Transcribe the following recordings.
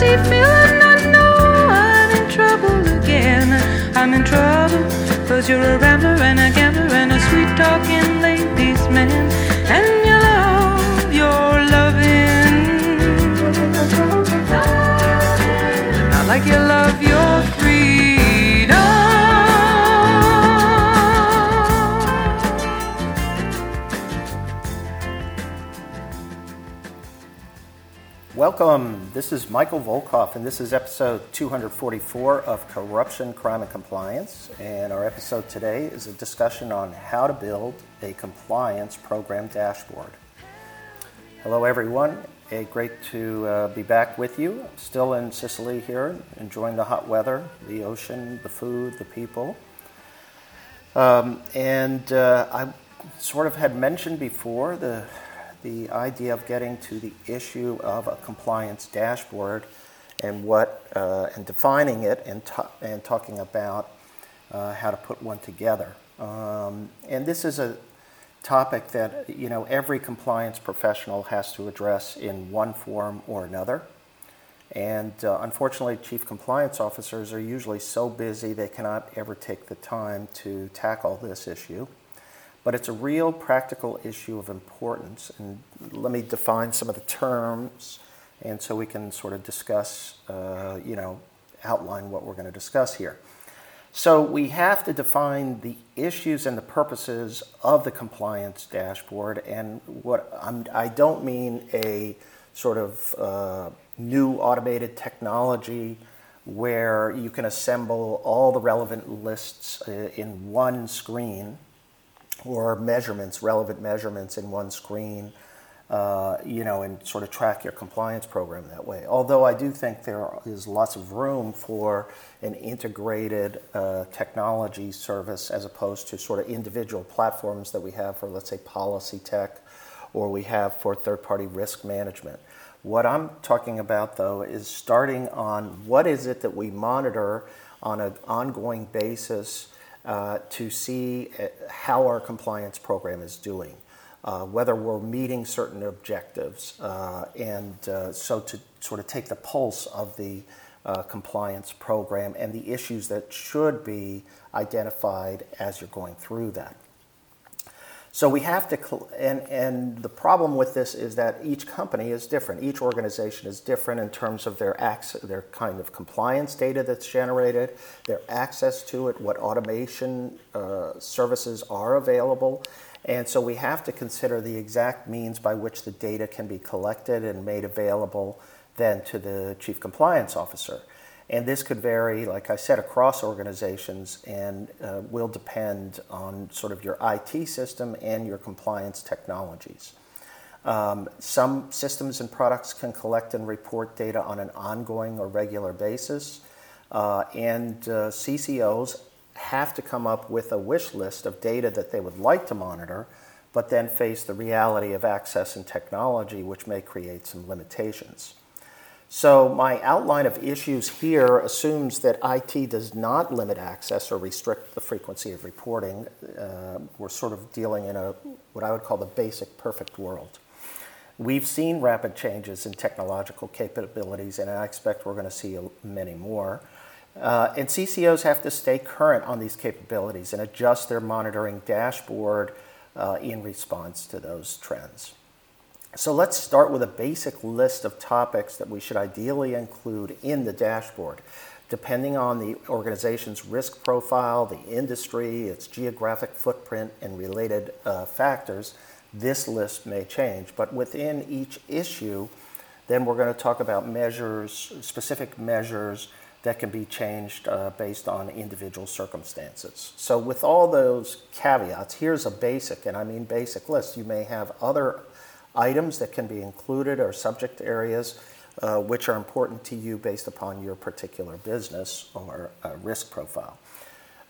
feeling. I know I'm in trouble again. I'm in trouble, cause you're a rambler and a gambler and a sweet talking ladies man. And you love your loving. Not like you love your freedom. Welcome. This is Michael Volkov, and this is episode 244 of Corruption, Crime, and Compliance. And our episode today is a discussion on how to build a compliance program dashboard. Hello, everyone. Eh, great to uh, be back with you. Still in Sicily here, enjoying the hot weather, the ocean, the food, the people. Um, and uh, I sort of had mentioned before the the idea of getting to the issue of a compliance dashboard and what uh, and defining it and ta- and talking about uh, how to put one together. Um, and this is a topic that you know every compliance professional has to address in one form or another. And uh, unfortunately, chief compliance officers are usually so busy they cannot ever take the time to tackle this issue. But it's a real practical issue of importance. And let me define some of the terms, and so we can sort of discuss, uh, you know, outline what we're going to discuss here. So we have to define the issues and the purposes of the compliance dashboard. And what I'm, I don't mean a sort of uh, new automated technology where you can assemble all the relevant lists uh, in one screen or measurements, relevant measurements in one screen, uh, you know, and sort of track your compliance program that way. Although I do think there is lots of room for an integrated uh, technology service as opposed to sort of individual platforms that we have for, let's say, policy tech or we have for third party risk management. What I'm talking about, though, is starting on what is it that we monitor on an ongoing basis uh, to see uh, how our compliance program is doing, uh, whether we're meeting certain objectives, uh, and uh, so to sort of take the pulse of the compliance program and the issues that should be identified as you're going through that. So we have to, and, and the problem with this is that each company is different. Each organization is different in terms of their access, their kind of compliance data that's generated, their access to it, what automation uh, services are available. And so we have to consider the exact means by which the data can be collected and made available then to the chief compliance officer. And this could vary, like I said, across organizations and uh, will depend on sort of your IT system and your compliance technologies. Um, some systems and products can collect and report data on an ongoing or regular basis, uh, and uh, CCOs have to come up with a wish list of data that they would like to monitor, but then face the reality of access and technology, which may create some limitations. So, my outline of issues here assumes that IT does not limit access or restrict the frequency of reporting. Uh, we're sort of dealing in a what I would call the basic perfect world. We've seen rapid changes in technological capabilities, and I expect we're going to see many more. Uh, and CCOs have to stay current on these capabilities and adjust their monitoring dashboard uh, in response to those trends. So let's start with a basic list of topics that we should ideally include in the dashboard. Depending on the organization's risk profile, the industry, its geographic footprint, and related uh, factors, this list may change. But within each issue, then we're going to talk about measures, specific measures that can be changed uh, based on individual circumstances. So, with all those caveats, here's a basic, and I mean basic list. You may have other items that can be included or subject areas uh, which are important to you based upon your particular business or uh, risk profile.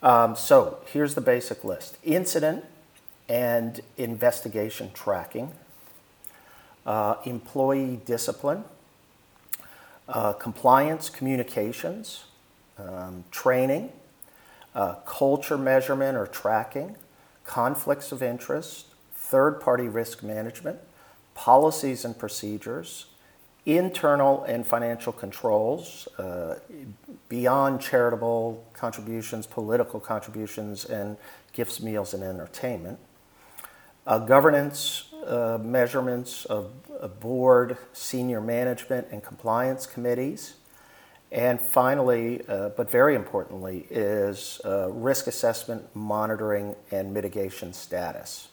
Um, so here's the basic list incident and investigation tracking, uh, employee discipline, uh, compliance communications, um, training, uh, culture measurement or tracking, conflicts of interest, third party risk management, policies and procedures, internal and financial controls uh, beyond charitable contributions, political contributions, and gifts, meals, and entertainment. Uh, governance uh, measurements of, board, senior management, and compliance committees. And finally, uh, but very importantly, is uh, risk assessment, monitoring, and mitigation status.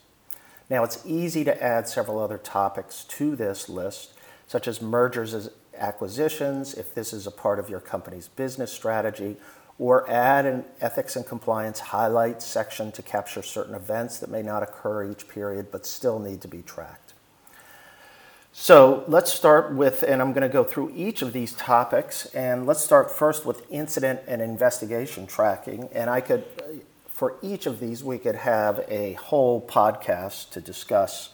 Now, it's easy to add several other topics to this list, such as mergers as acquisitions, if this is a part of your company's business strategy, or add an ethics and compliance highlights section to capture certain events that may not occur each period but still need to be tracked. So let's start with, and I'm going to go through each of these topics, and let's start first with incident and investigation tracking. And I could, for each of these, we could have a whole podcast to discuss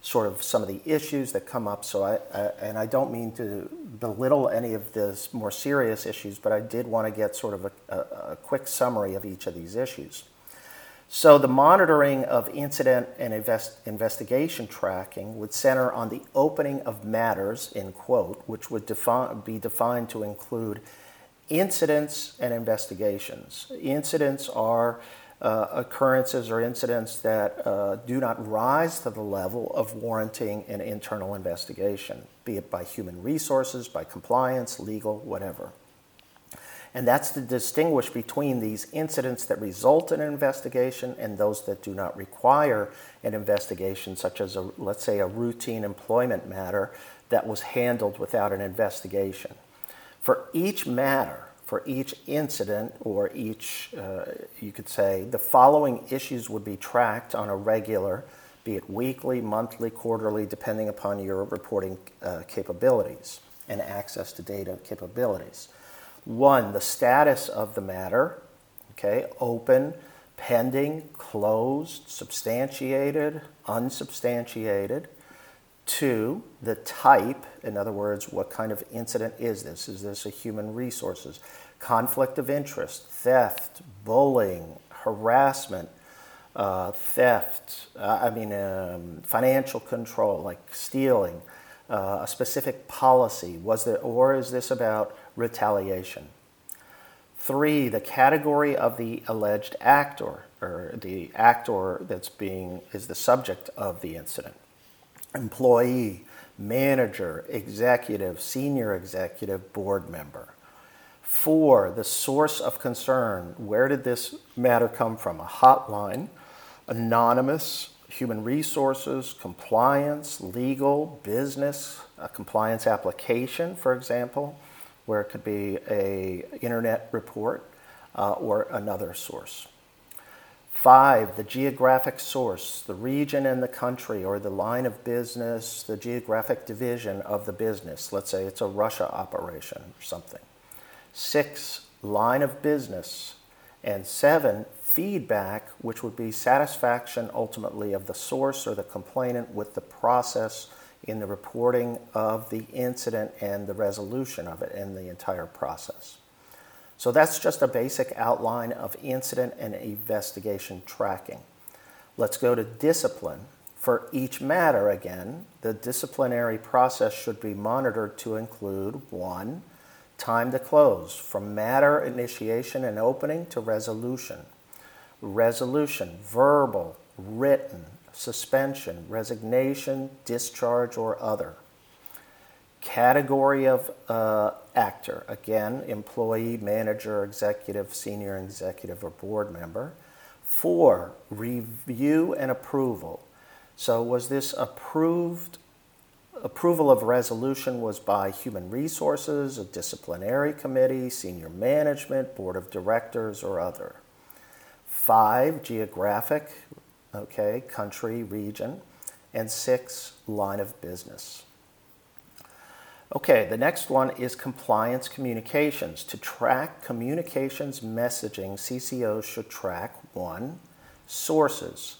sort of some of the issues that come up. So I, I, and I don't mean to belittle any of the more serious issues, but I did want to get sort of a, a, a quick summary of each of these issues. So the monitoring of incident and invest, investigation tracking would center on the opening of matters, in quote, which would be defined to include incidents and investigations. Incidents are uh, occurrences or incidents that uh, do not rise to the level of warranting an internal investigation, be it by human resources, by compliance, legal, whatever. And that's to distinguish between these incidents that result in an investigation and those that do not require an investigation, such as, a, let's say, a routine employment matter that was handled without an investigation. For each matter, for each incident or each, uh, you could say, the following issues would be tracked on a regular, be it weekly, monthly, quarterly, depending upon your reporting uh, capabilities and access to data capabilities. One, the status of the matter, okay, open, pending, closed, substantiated, unsubstantiated. Two, the type, in other words, what kind of incident is this? Is this a human resources? Conflict of interest, theft, bullying, harassment, uh, theft, uh, I mean, um, financial control, like stealing, uh, a specific policy? Was there, or is this about retaliation? Three, the category of the alleged actor, or the actor that's being, is the subject of the incident employee, manager, executive, senior executive, board member. Four, the source of concern. Where did this matter come from? A hotline, anonymous, human resources, compliance, legal, business, a compliance application, for example, where it could be a internet report uh, or another source. Five, the geographic source, the region and the country or the line of business, the geographic division of the business. Let's say it's a Russia operation or something. Six, line of business. And seven, feedback, which would be satisfaction ultimately of the source or the complainant with the process in the reporting of the incident and the resolution of it and the entire process. So that's just a basic outline of incident and investigation tracking. Let's go to discipline. For each matter, again, the disciplinary process should be monitored to include one, time to close, from matter initiation and opening to resolution. Resolution, verbal, written, suspension, resignation, discharge, or other. Category of uh, actor, again, employee, manager, executive, senior executive, or board member. Four, review and approval. So, was this approved? Approval of resolution was by human resources, a disciplinary committee, senior management, board of directors, or other. Five, geographic, okay, country, region. And six, line of business. Okay, the next one is compliance communications. To track communications messaging, CCOs should track one, sources.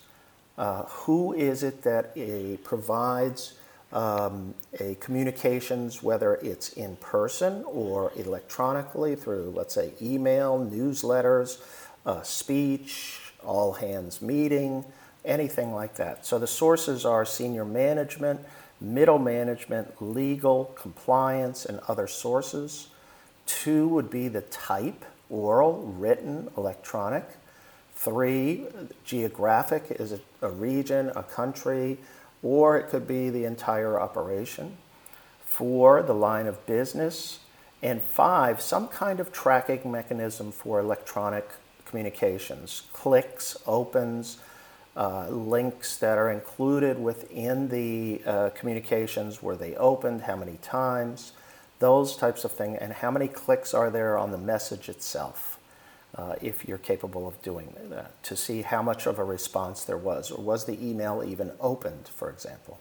Uh, who is it that a, provides um, a communications, whether it's in person or electronically through, let's say, email, newsletters, uh, speech, all hands meeting, anything like that. So the sources are senior management, middle management, legal, compliance, and other sources. Two would be the type oral, written, electronic. Three, geographic is a, a region, a country, or it could be the entire operation. Four, the line of business. And five, some kind of tracking mechanism for electronic communications, clicks, opens, uh, links that are included within the uh, communications where they opened, how many times, those types of things, and how many clicks are there on the message itself, uh, if you're capable of doing that, to see how much of a response there was, or was the email even opened, for example.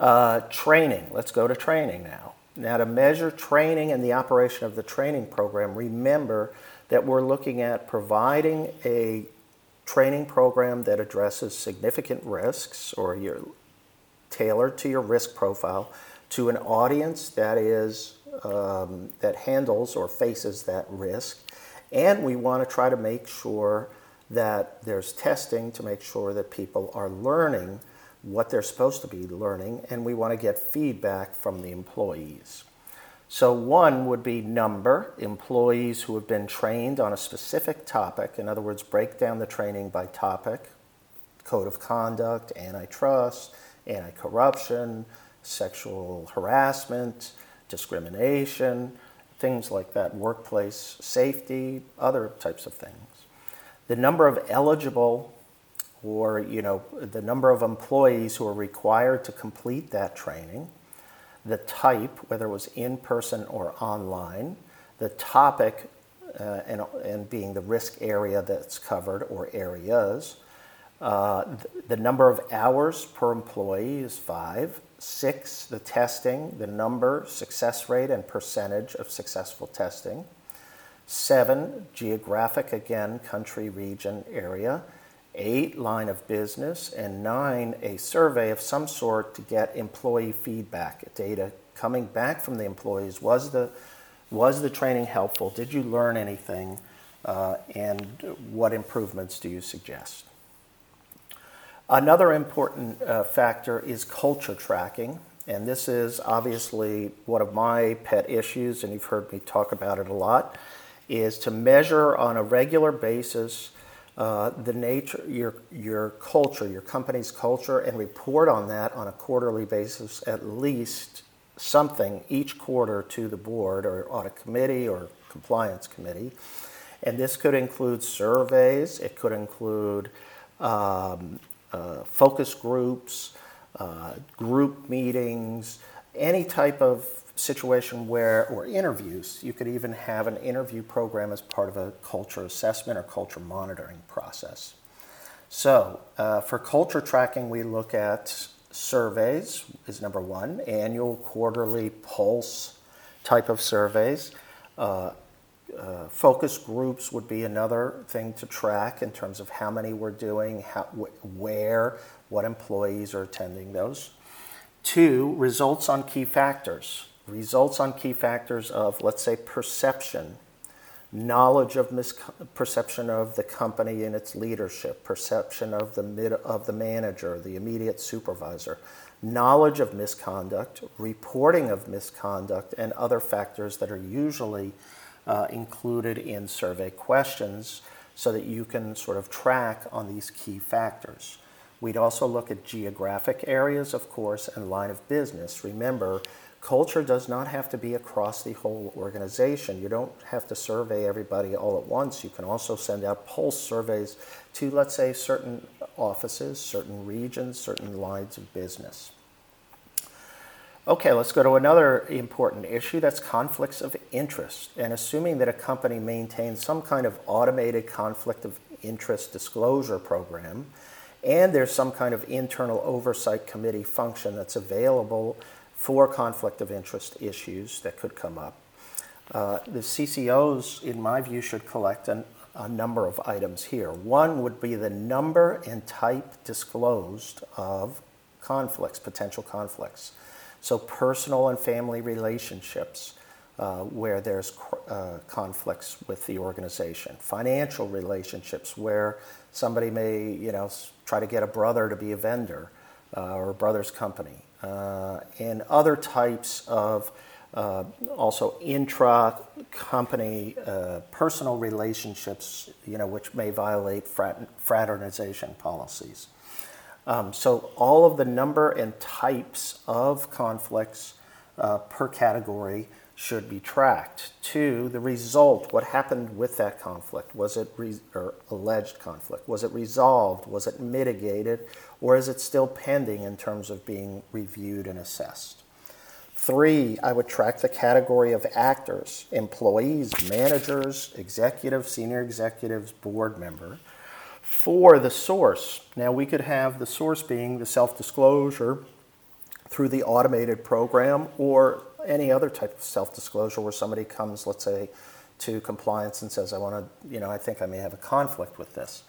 Uh, training, let's go to training now. Now, to measure training and the operation of the training program, remember that we're looking at providing a training program that addresses significant risks or you're tailored to your risk profile to an audience that is um, that handles or faces that risk. And we want to try to make sure that there's testing to make sure that people are learning what they're supposed to be learning and we want to get feedback from the employees so, one would be number, employees who have been trained on a specific topic. In other words, break down the training by topic code of conduct, antitrust, anti corruption, sexual harassment, discrimination, things like that, workplace safety, other types of things. The number of eligible or you know the number of employees who are required to complete that training the type, whether it was in person or online, the topic, uh, and, and being the risk area that's covered or areas. Uh, the, the number of hours per employee is five. Six, the testing, the number, success rate, and percentage of successful testing. Seven, geographic, again, country, region, area eight, line of business, and nine, a survey of some sort to get employee feedback, data coming back from the employees. Was the, was the training helpful? Did you learn anything? Uh, and what improvements do you suggest? Another important uh, factor is culture tracking. And this is obviously one of my pet issues, and you've heard me talk about it a lot, is to measure on a regular basis uh, the nature, your, your culture, your company's culture, and report on that on a quarterly basis, at least something each quarter to the board or audit committee or compliance committee. And this could include surveys, it could include um, uh, focus groups, uh, group meetings, any type of situation where, or interviews, you could even have an interview program as part of a culture assessment or culture monitoring process. So, uh, for culture tracking, we look at surveys, is number one, annual, quarterly, pulse type of surveys. Uh, uh, focus groups would be another thing to track in terms of how many we're doing, how, wh- where, what employees are attending those. Two, results on key factors results on key factors of, let's say, perception, knowledge of perception of the company and its leadership, perception of the mid, of the manager, the immediate supervisor, knowledge of misconduct, reporting of misconduct, and other factors that are usually uh, included in survey questions so that you can sort of track on these key factors. We'd also look at geographic areas, of course, and line of business. Remember, Culture does not have to be across the whole organization. You don't have to survey everybody all at once. You can also send out pulse surveys to, let's say, certain offices, certain regions, certain lines of business. Okay, let's go to another important issue that's conflicts of interest. And assuming that a company maintains some kind of automated conflict of interest disclosure program, and there's some kind of internal oversight committee function that's available for conflict of interest issues that could come up. Uh, the CCOs, in my view, should collect an, a number of items here. One would be the number and type disclosed of conflicts, potential conflicts. So, personal and family relationships uh, where there's uh, conflicts with the organization, financial relationships where somebody may, you know, try to get a brother to be a vendor uh, or brother's company, and other types of uh, also intra company uh, personal relationships, you know, which may violate fraternization policies. Um, so, all of the number and types of conflicts uh, per category should be tracked. Two, the result, what happened with that conflict? Was it re- or alleged conflict? Was it resolved? Was it mitigated? Or is it still pending in terms of being reviewed and assessed? Three, I would track the category of actors, employees, managers, executives, senior executives, board member. Four, the source. Now, we could have the source being the self disclosure through the automated program or any other type of self disclosure where somebody comes, let's say, to compliance and says, I want to, you know, I think I may have a conflict with this.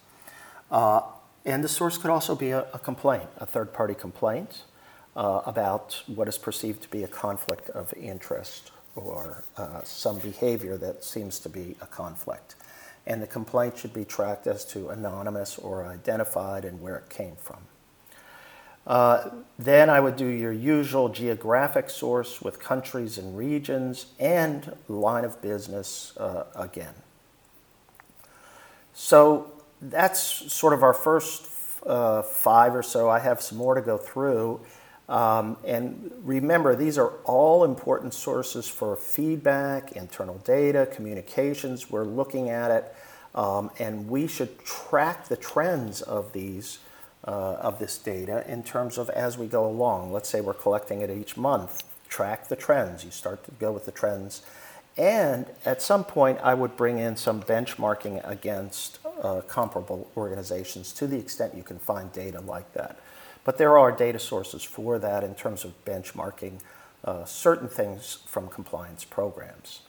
Uh, and the source could also be a, a complaint, a third party complaint uh, about what is perceived to be a conflict of interest or uh, some behavior that seems to be a conflict. And the complaint should be tracked as to anonymous or identified and where it came from. Uh, then I would do your usual geographic source with countries and regions and line of business uh, again. So that's sort of our first uh, five or so. I have some more to go through. Um, and remember, these are all important sources for feedback, internal data, communications. We're looking at it, um, and we should track the trends of these. Uh, of this data in terms of as we go along. Let's say we're collecting it each month. Track the trends. You start to go with the trends. And at some point, I would bring in some benchmarking against uh, comparable organizations to the extent you can find data like that. But there are data sources for that in terms of benchmarking uh, certain things from compliance programs.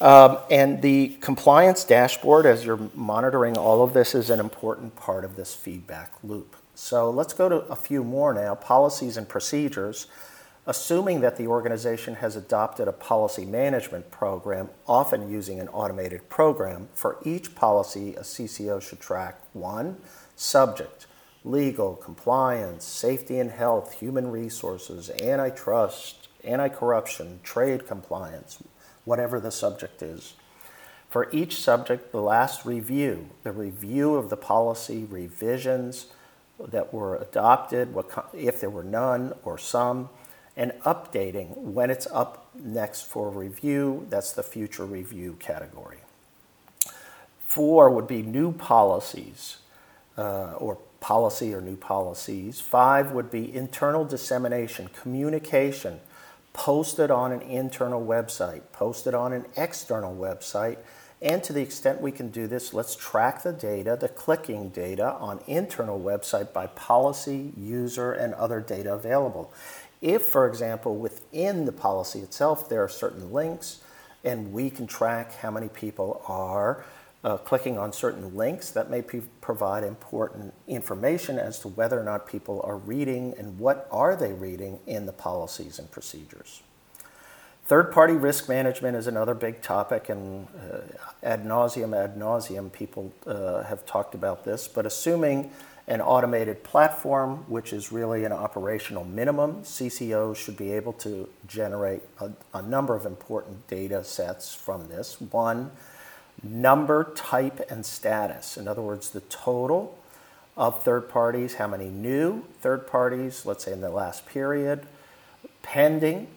Um, and the compliance dashboard, as you're monitoring all of this, is an important part of this feedback loop. So let's go to a few more now policies and procedures. Assuming that the organization has adopted a policy management program, often using an automated program, for each policy, a CCO should track one, subject, legal, compliance, safety and health, human resources, antitrust, anti corruption, trade compliance, whatever the subject is. For each subject, the last review, the review of the policy revisions that were adopted, what, if there were none or some, and updating when it's up next for review. That's the future review category. Four would be new policies uh, or policy or new policies. Five would be internal dissemination, communication, posted on an internal website, posted on an external website. And to the extent we can do this, let's track the data, the clicking data on internal website by policy, user, and other data available. If, for example, within the policy itself there are certain links, and we can track how many people are uh, clicking on certain links that may provide important information as to whether or not people are reading and what are they reading in the policies and procedures. Third party risk management is another big topic, and uh, ad nauseum, ad nauseum, people uh, have talked about this. But assuming an automated platform, which is really an operational minimum, CCOs should be able to generate a, a number of important data sets from this. One, number, type, and status. In other words, the total of third parties, how many new third parties, let's say in the last period, pending,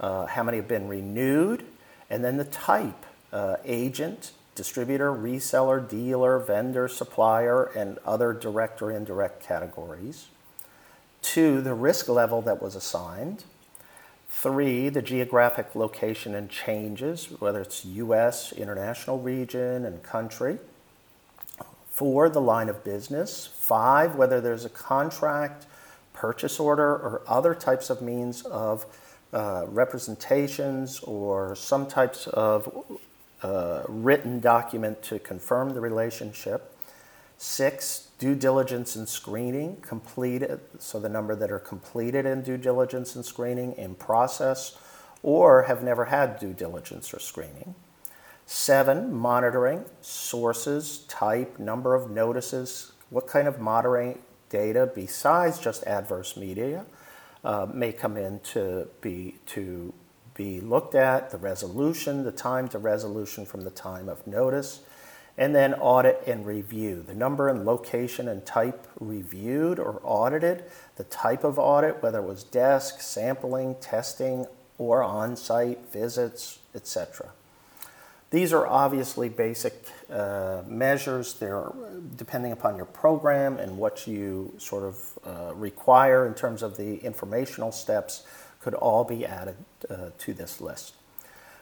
uh, how many have been renewed, and then the type uh, agent, distributor, reseller, dealer, vendor, supplier, and other direct or indirect categories. Two, the risk level that was assigned. Three, the geographic location and changes, whether it's US, international region, and country. Four, the line of business. Five, whether there's a contract, purchase order, or other types of means of uh, representations or some types of uh, written document to confirm the relationship. Six, due diligence and screening completed, so the number that are completed in due diligence and screening in process or have never had due diligence or screening. Seven, monitoring sources, type, number of notices, what kind of monitoring, data besides just adverse media uh, may come in to be to be looked at, the resolution, the time to resolution from the time of notice, and then audit and review. The number and location and type reviewed or audited, the type of audit, whether it was desk, sampling, testing, or on site visits, etc. These are obviously basic uh, measures. They're depending upon your program and what you sort of uh, require in terms of the informational steps, could all be added uh, to this list.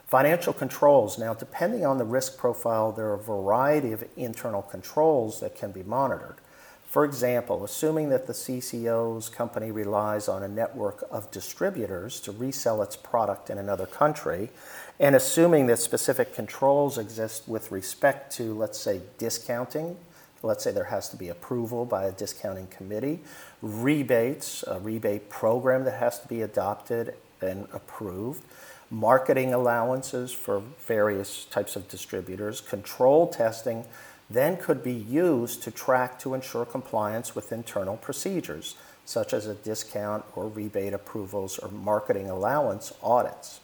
Financial controls. Now, depending on the risk profile, there are a variety of internal controls that can be monitored. For example, assuming that the CCO's company relies on a network of distributors to resell its product in another country, and assuming that specific controls exist with respect to, let's say, discounting, let's say there has to be approval by a discounting committee, rebates, a rebate program that has to be adopted and approved, marketing allowances for various types of distributors, control testing then could be used to track to ensure compliance with internal procedures, such as a discount or rebate approvals or marketing allowance audits.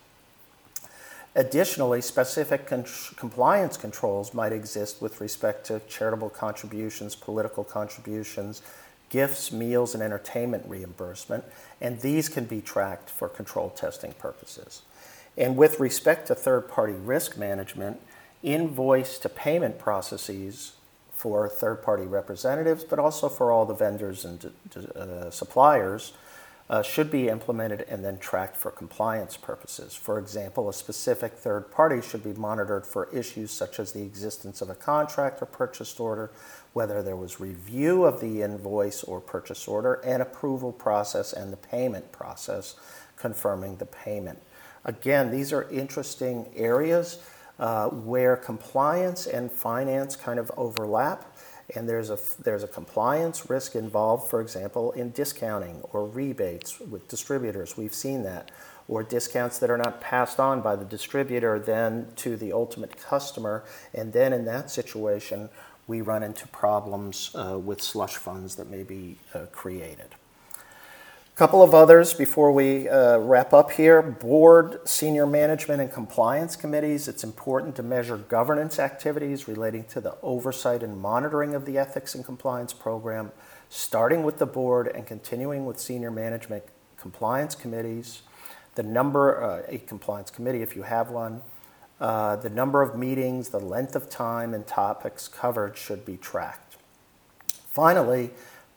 Additionally, specific con- compliance controls might exist with respect to charitable contributions, political contributions, gifts, meals, and entertainment reimbursement, and these can be tracked for control testing purposes. And with respect to third party risk management, invoice to payment processes for third party representatives, but also for all the vendors and uh, suppliers, uh, should be implemented and then tracked for compliance purposes. For example, a specific third party should be monitored for issues such as the existence of a contract or purchase order, whether there was review of the invoice or purchase order, and approval process and the payment process confirming the payment. Again, these are interesting areas uh, where compliance and finance kind of overlap. And there's a, there's a compliance risk involved, for example, in discounting or rebates with distributors. We've seen that. Or discounts that are not passed on by the distributor then to the ultimate customer. And then in that situation, we run into problems uh, with slush funds that may be uh, created. Couple of others before we uh, wrap up here. Board, senior management, and compliance committees. It's important to measure governance activities relating to the oversight and monitoring of the ethics and compliance program, starting with the board and continuing with senior management compliance committees. The number, uh, a compliance committee if you have one, uh, the number of meetings, the length of time, and topics covered should be tracked. Finally,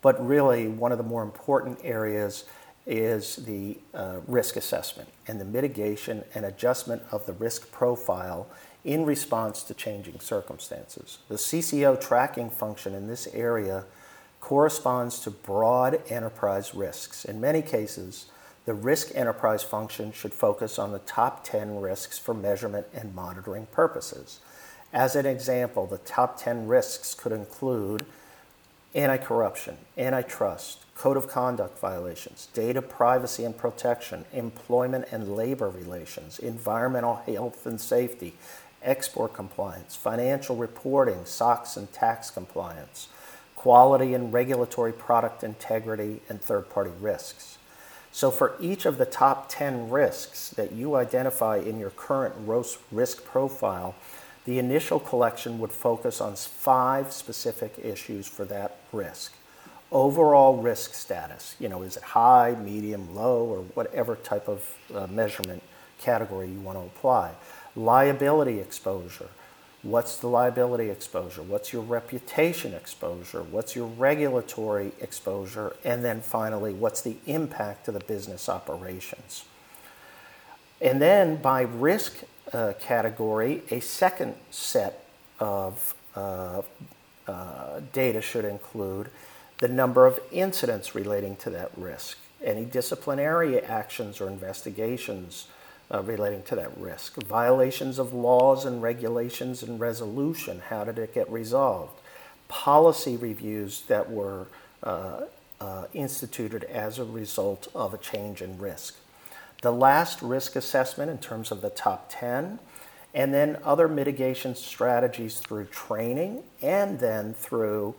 but really, one of the more important areas is the uh, risk assessment and the mitigation and adjustment of the risk profile in response to changing circumstances. The CCO tracking function in this area corresponds to broad enterprise risks. In many cases, the risk enterprise function should focus on the top 10 risks for measurement and monitoring purposes. As an example, the top 10 risks could include anti corruption, antitrust, code of conduct violations, data privacy and protection, employment and labor relations, environmental health and safety, export compliance, financial reporting, SOX and tax compliance, quality and regulatory product integrity, and third party risks. So, for each of the top 10 risks that you identify in your current risk profile, the initial collection would focus on five specific issues for that risk. Overall risk status, you know, is it high, medium, low, or whatever type of uh, measurement category you want to apply. Liability exposure. What's the liability exposure? What's your reputation exposure? What's your regulatory exposure? And then finally, what's the impact to the business operations? And then by risk uh, category, a second set of uh, uh, data should include the number of incidents relating to that risk, any disciplinary actions or investigations uh, relating to that risk, violations of laws and regulations and resolution, how did it get resolved, policy reviews that were uh, uh, instituted as a result of a change in risk the last risk assessment in terms of the top 10, and then other mitigation strategies through training and then through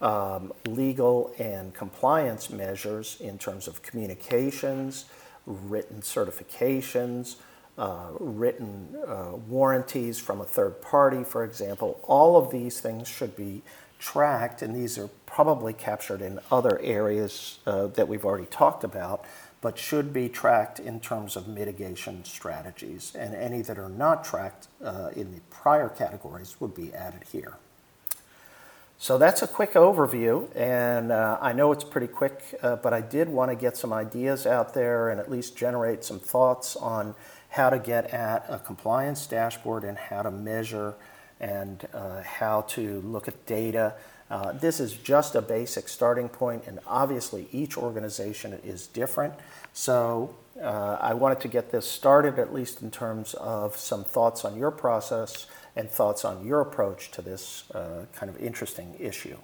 um, legal and compliance measures in terms of communications, written certifications, uh, written uh, warranties from a third party, for example. All of these things should be tracked, and these are probably captured in other areas uh, that we've already talked about, but should be tracked in terms of mitigation strategies. And any that are not tracked uh, in the prior categories would be added here. So that's a quick overview, and uh, I know it's pretty quick, uh, but I did want to get some ideas out there and at least generate some thoughts on how to get at a compliance dashboard and how to measure and uh, how to look at data. Uh, this is just a basic starting point, and obviously each organization is different. So uh, I wanted to get this started, at least in terms of some thoughts on your process and thoughts on your approach to this uh, kind of interesting issue.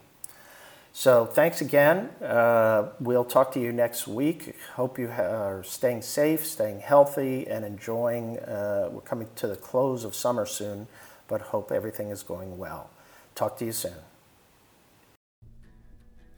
So, thanks again. Uh, we'll talk to you next week. Hope you are staying safe, staying healthy, and enjoying. Uh, we're coming to the close of summer soon, but hope everything is going well. Talk to you soon.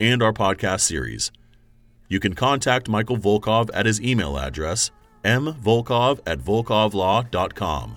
and our podcast series. You can contact Michael Volkov at his email address, mvolkov at volkovlaw.com.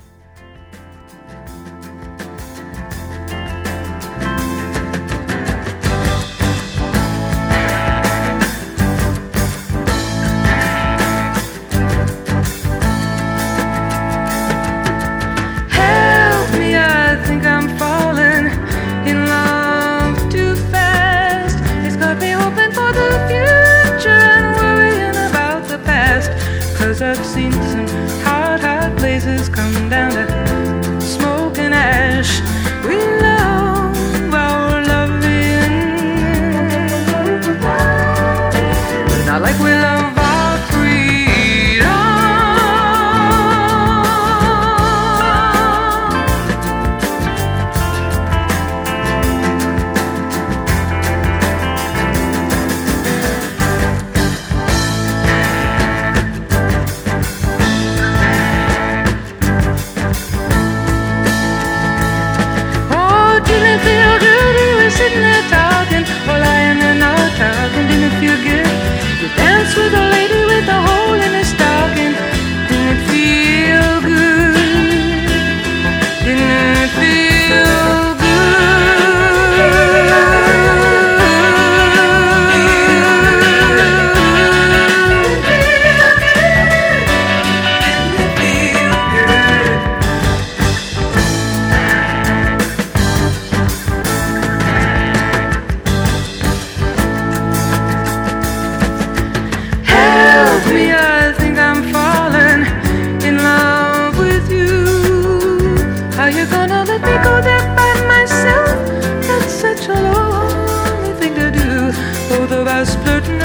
Both of us